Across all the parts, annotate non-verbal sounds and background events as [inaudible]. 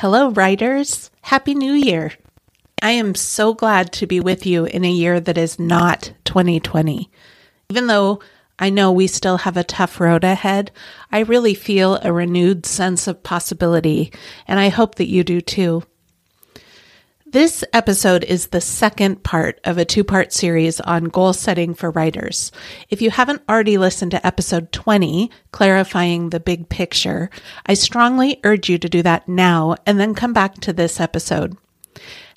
Hello, writers. Happy New Year. I am so glad to be with you in a year that is not 2020. Even though I know we still have a tough road ahead, I really feel a renewed sense of possibility, and I hope that you do too. This episode is the second part of a two part series on goal setting for writers. If you haven't already listened to episode 20, clarifying the big picture, I strongly urge you to do that now and then come back to this episode.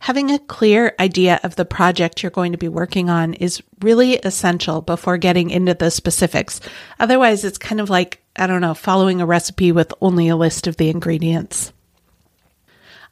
Having a clear idea of the project you're going to be working on is really essential before getting into the specifics. Otherwise, it's kind of like, I don't know, following a recipe with only a list of the ingredients.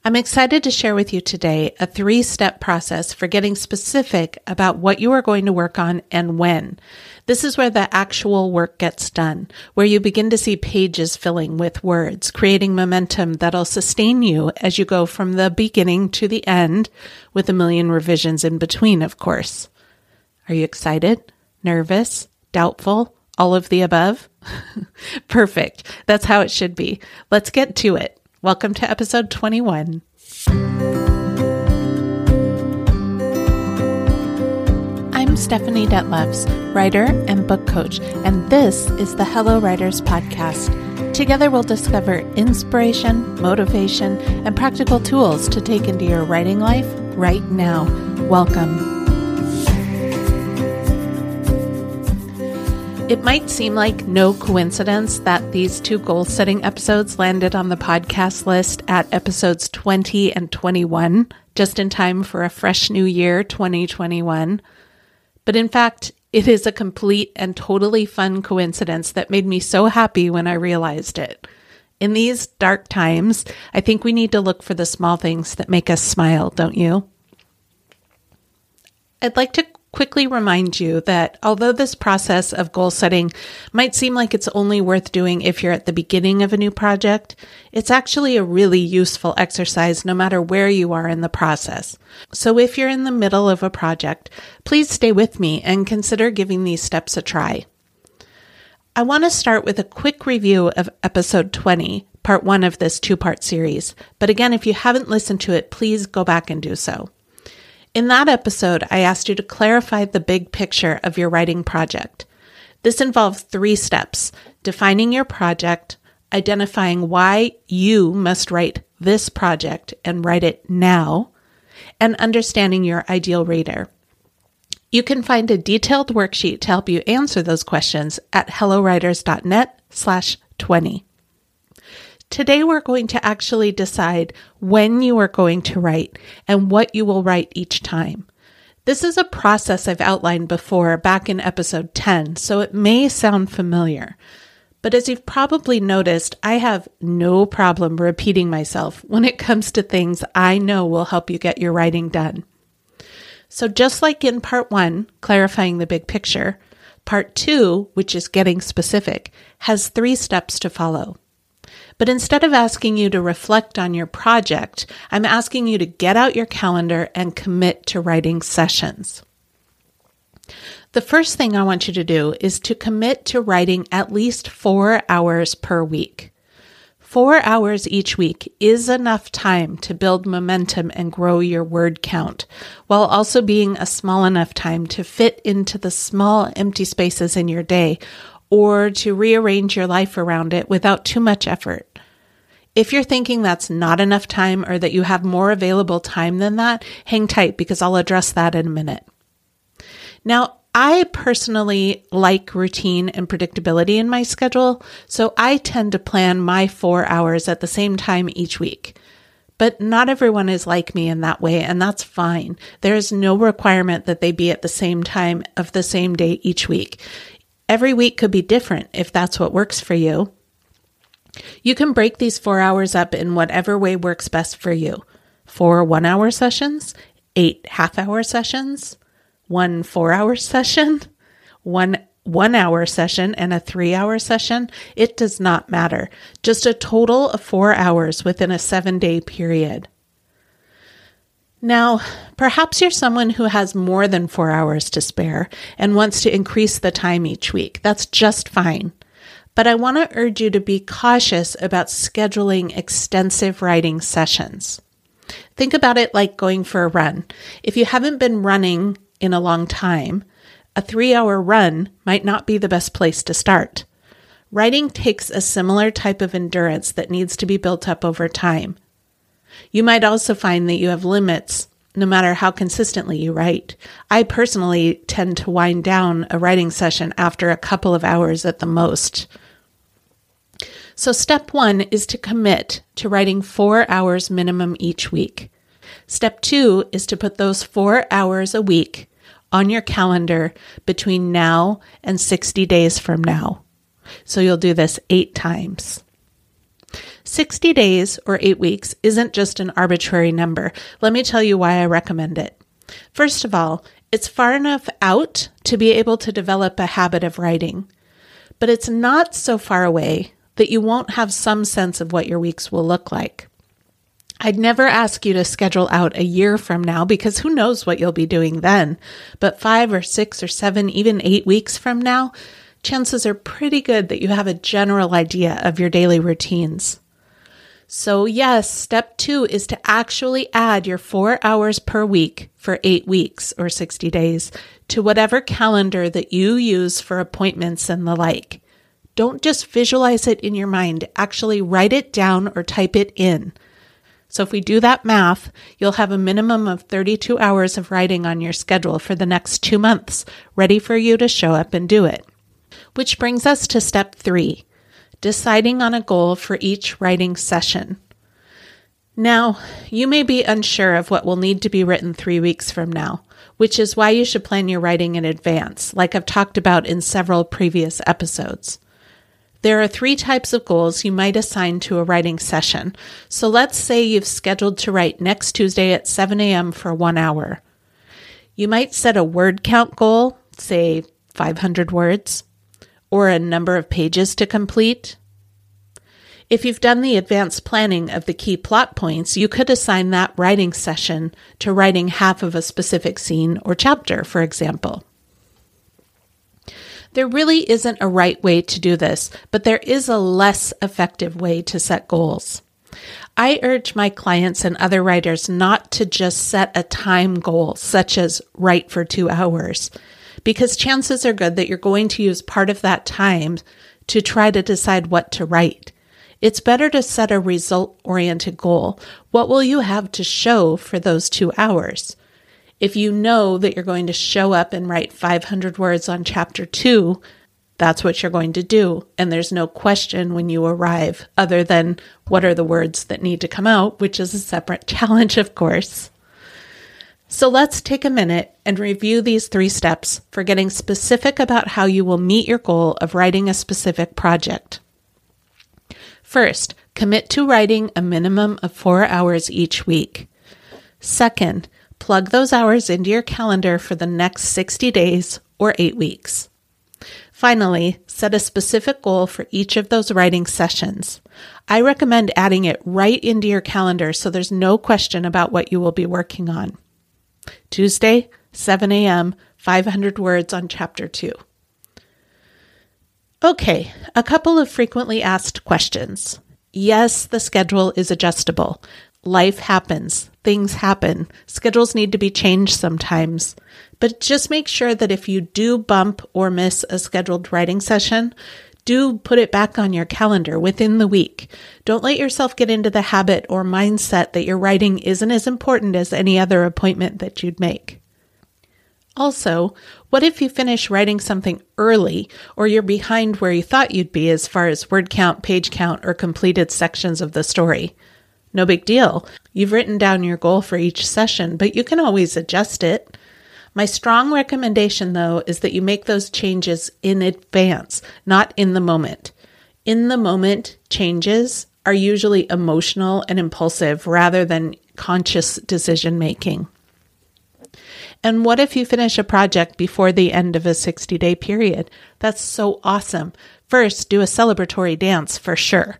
I'm excited to share with you today a three step process for getting specific about what you are going to work on and when. This is where the actual work gets done, where you begin to see pages filling with words, creating momentum that'll sustain you as you go from the beginning to the end, with a million revisions in between, of course. Are you excited? Nervous? Doubtful? All of the above? [laughs] Perfect. That's how it should be. Let's get to it. Welcome to episode 21. I'm Stephanie Detlefs, writer and book coach, and this is the Hello Writers Podcast. Together, we'll discover inspiration, motivation, and practical tools to take into your writing life right now. Welcome. It might seem like no coincidence that these two goal setting episodes landed on the podcast list at episodes 20 and 21, just in time for a fresh new year, 2021. But in fact, it is a complete and totally fun coincidence that made me so happy when I realized it. In these dark times, I think we need to look for the small things that make us smile, don't you? I'd like to quickly remind you that although this process of goal setting might seem like it's only worth doing if you're at the beginning of a new project, it's actually a really useful exercise no matter where you are in the process. So if you're in the middle of a project, please stay with me and consider giving these steps a try. I want to start with a quick review of episode 20, part one of this two part series. But again, if you haven't listened to it, please go back and do so. In that episode, I asked you to clarify the big picture of your writing project. This involves three steps defining your project, identifying why you must write this project and write it now, and understanding your ideal reader. You can find a detailed worksheet to help you answer those questions at hellowriters.net slash 20. Today, we're going to actually decide when you are going to write and what you will write each time. This is a process I've outlined before back in episode 10, so it may sound familiar. But as you've probably noticed, I have no problem repeating myself when it comes to things I know will help you get your writing done. So, just like in part one, clarifying the big picture, part two, which is getting specific, has three steps to follow. But instead of asking you to reflect on your project, I'm asking you to get out your calendar and commit to writing sessions. The first thing I want you to do is to commit to writing at least four hours per week. Four hours each week is enough time to build momentum and grow your word count, while also being a small enough time to fit into the small empty spaces in your day or to rearrange your life around it without too much effort. If you're thinking that's not enough time or that you have more available time than that, hang tight because I'll address that in a minute. Now, I personally like routine and predictability in my schedule, so I tend to plan my four hours at the same time each week. But not everyone is like me in that way, and that's fine. There is no requirement that they be at the same time of the same day each week. Every week could be different if that's what works for you. You can break these four hours up in whatever way works best for you. Four one hour sessions, eight half hour sessions, one four hour [laughs] session, one one hour session, and a three hour session. It does not matter. Just a total of four hours within a seven day period. Now, perhaps you're someone who has more than four hours to spare and wants to increase the time each week. That's just fine. but I want to urge you to be cautious about scheduling extensive writing sessions. Think about it like going for a run. If you haven't been running in a long time, a three hour run might not be the best place to start. Writing takes a similar type of endurance that needs to be built up over time. You might also find that you have limits no matter how consistently you write. I personally tend to wind down a writing session after a couple of hours at the most. So, step one is to commit to writing four hours minimum each week. Step two is to put those four hours a week on your calendar between now and 60 days from now. So, you'll do this eight times. 60 days or eight weeks isn't just an arbitrary number. Let me tell you why I recommend it. First of all, it's far enough out to be able to develop a habit of writing, but it's not so far away that you won't have some sense of what your weeks will look like. I'd never ask you to schedule out a year from now because who knows what you'll be doing then. But five or six or seven, even eight weeks from now, chances are pretty good that you have a general idea of your daily routines. So, yes, step two is to actually add your four hours per week for eight weeks or 60 days to whatever calendar that you use for appointments and the like. Don't just visualize it in your mind, actually write it down or type it in. So, if we do that math, you'll have a minimum of 32 hours of writing on your schedule for the next two months, ready for you to show up and do it. Which brings us to step three deciding on a goal for each writing session. Now, you may be unsure of what will need to be written three weeks from now, which is why you should plan your writing in advance, like I've talked about in several previous episodes. There are three types of goals you might assign to a writing session. So let's say you've scheduled to write next Tuesday at 7 a.m. for one hour. You might set a word count goal, say 500 words or a number of pages to complete. If you've done the advanced planning of the key plot points, you could assign that writing session to writing half of a specific scene or chapter, for example. There really isn't a right way to do this, but there is a less effective way to set goals. I urge my clients and other writers not to just set a time goal, such as write for two hours because chances are good that you're going to use part of that time to try to decide what to write. It's better to set a result oriented goal. What will you have to show for those two hours? If you know that you're going to show up and write 500 words on chapter two, that's what you're going to do. And there's no question when you arrive, other than what are the words that need to come out, which is a separate [laughs] challenge, of course. So let's take a minute and review these three steps for getting specific about how you will meet your goal of writing a specific project. First, commit to writing a minimum of four hours each week. Second, plug those hours into your calendar for the next 60 days or eight weeks. Finally, set a specific goal for each of those writing sessions. I recommend adding it right into your calendar so there's no question about what you will be working on. Tuesday, 7 a.m., 500 words on chapter 2. Okay, a couple of frequently asked questions. Yes, the schedule is adjustable. Life happens, things happen, schedules need to be changed sometimes. But just make sure that if you do bump or miss a scheduled writing session, do put it back on your calendar within the week. Don't let yourself get into the habit or mindset that your writing isn't as important as any other appointment that you'd make. Also, what if you finish writing something early or you're behind where you thought you'd be as far as word count, page count, or completed sections of the story? No big deal. You've written down your goal for each session, but you can always adjust it. My strong recommendation, though, is that you make those changes in advance, not in the moment. In the moment changes are usually emotional and impulsive rather than conscious decision making. And what if you finish a project before the end of a 60 day period? That's so awesome. First, do a celebratory dance for sure.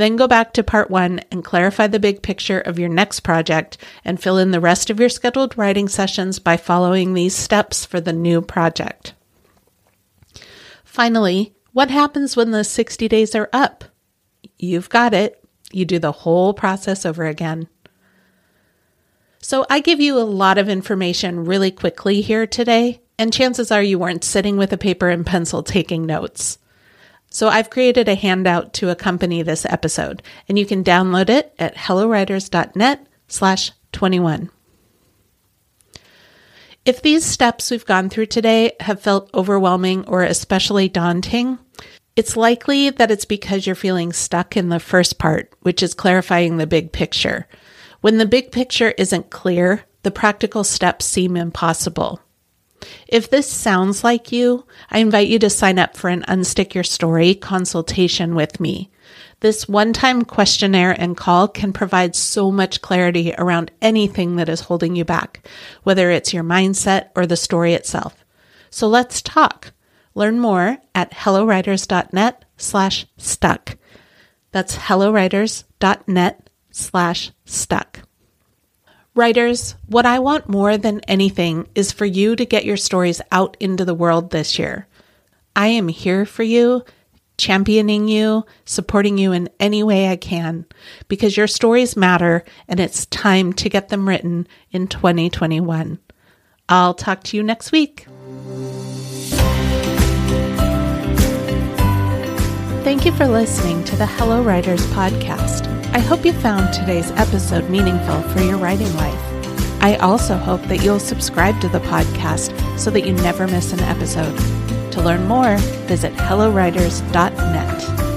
Then go back to part one and clarify the big picture of your next project and fill in the rest of your scheduled writing sessions by following these steps for the new project. Finally, What happens when the 60 days are up? You've got it. You do the whole process over again. So, I give you a lot of information really quickly here today, and chances are you weren't sitting with a paper and pencil taking notes. So, I've created a handout to accompany this episode, and you can download it at hellowriters.net slash 21. If these steps we've gone through today have felt overwhelming or especially daunting, it's likely that it's because you're feeling stuck in the first part, which is clarifying the big picture. When the big picture isn't clear, the practical steps seem impossible. If this sounds like you, I invite you to sign up for an Unstick Your Story consultation with me. This one time questionnaire and call can provide so much clarity around anything that is holding you back, whether it's your mindset or the story itself. So let's talk. Learn more at hellowriters.net slash stuck. That's hellowriters.net slash stuck. Writers, what I want more than anything is for you to get your stories out into the world this year. I am here for you, championing you, supporting you in any way I can, because your stories matter and it's time to get them written in 2021. I'll talk to you next week. Thank you for listening to the Hello Writers podcast. I hope you found today's episode meaningful for your writing life. I also hope that you'll subscribe to the podcast so that you never miss an episode. To learn more, visit hellowriters.net.